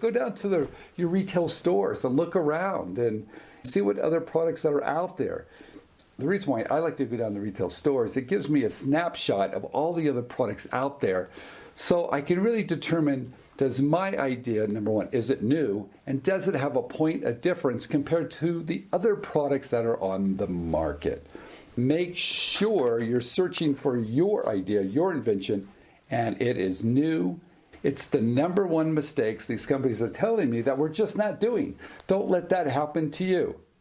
Go down to the, your retail stores and look around and see what other products that are out there. The reason why I like to go down to retail stores, it gives me a snapshot of all the other products out there so I can really determine does my idea, number one, is it new? And does it have a point of difference compared to the other products that are on the market? Make sure you're searching for your idea, your invention, and it is new. It's the number one mistakes these companies are telling me that we're just not doing. Don't let that happen to you.